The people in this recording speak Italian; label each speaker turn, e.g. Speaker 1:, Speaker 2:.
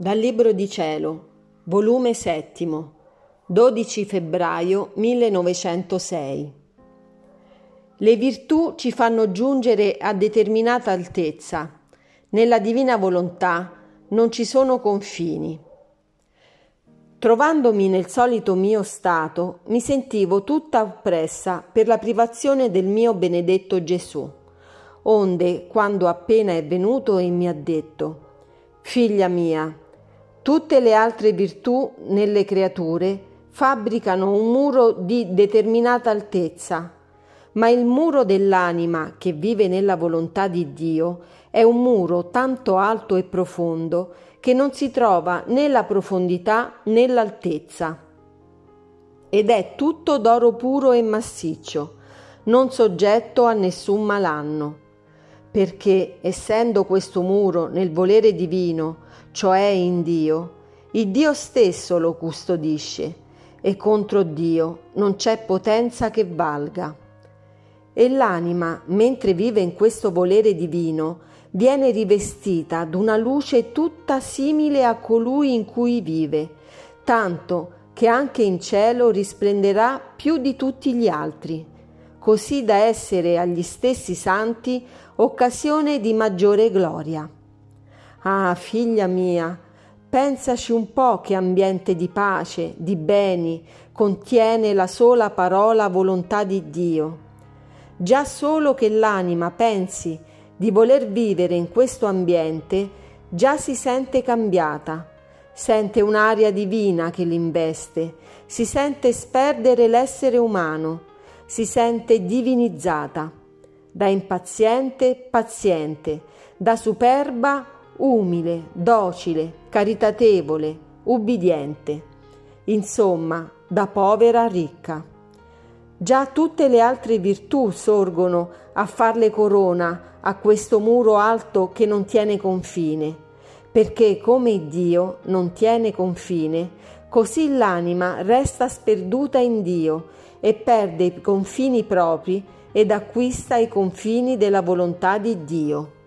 Speaker 1: Dal Libro di Cielo, volume settimo, 12 febbraio 1906. Le virtù ci fanno giungere a determinata altezza. Nella divina volontà non ci sono confini. Trovandomi nel solito mio stato, mi sentivo tutta oppressa per la privazione del mio benedetto Gesù. Onde, quando appena è venuto e mi ha detto, Figlia mia, Tutte le altre virtù nelle creature fabbricano un muro di determinata altezza, ma il muro dell'anima che vive nella volontà di Dio è un muro tanto alto e profondo che non si trova né la profondità né l'altezza. Ed è tutto d'oro puro e massiccio, non soggetto a nessun malanno, perché essendo questo muro nel volere divino, cioè in Dio, il Dio stesso lo custodisce e contro Dio non c'è potenza che valga. E l'anima, mentre vive in questo volere divino, viene rivestita d'una luce tutta simile a colui in cui vive, tanto che anche in cielo risplenderà più di tutti gli altri, così da essere agli stessi santi occasione di maggiore gloria. Ah, figlia mia, pensaci un po' che ambiente di pace, di beni contiene la sola parola volontà di Dio. Già solo che l'anima pensi di voler vivere in questo ambiente, già si sente cambiata, sente un'aria divina che l'investe, si sente sperdere l'essere umano, si sente divinizzata, da impaziente paziente, da superba umile, docile, caritatevole, ubbidiente, insomma, da povera ricca. Già tutte le altre virtù sorgono a farle corona a questo muro alto che non tiene confine, perché come Dio non tiene confine, così l'anima resta sperduta in Dio e perde i confini propri ed acquista i confini della volontà di Dio.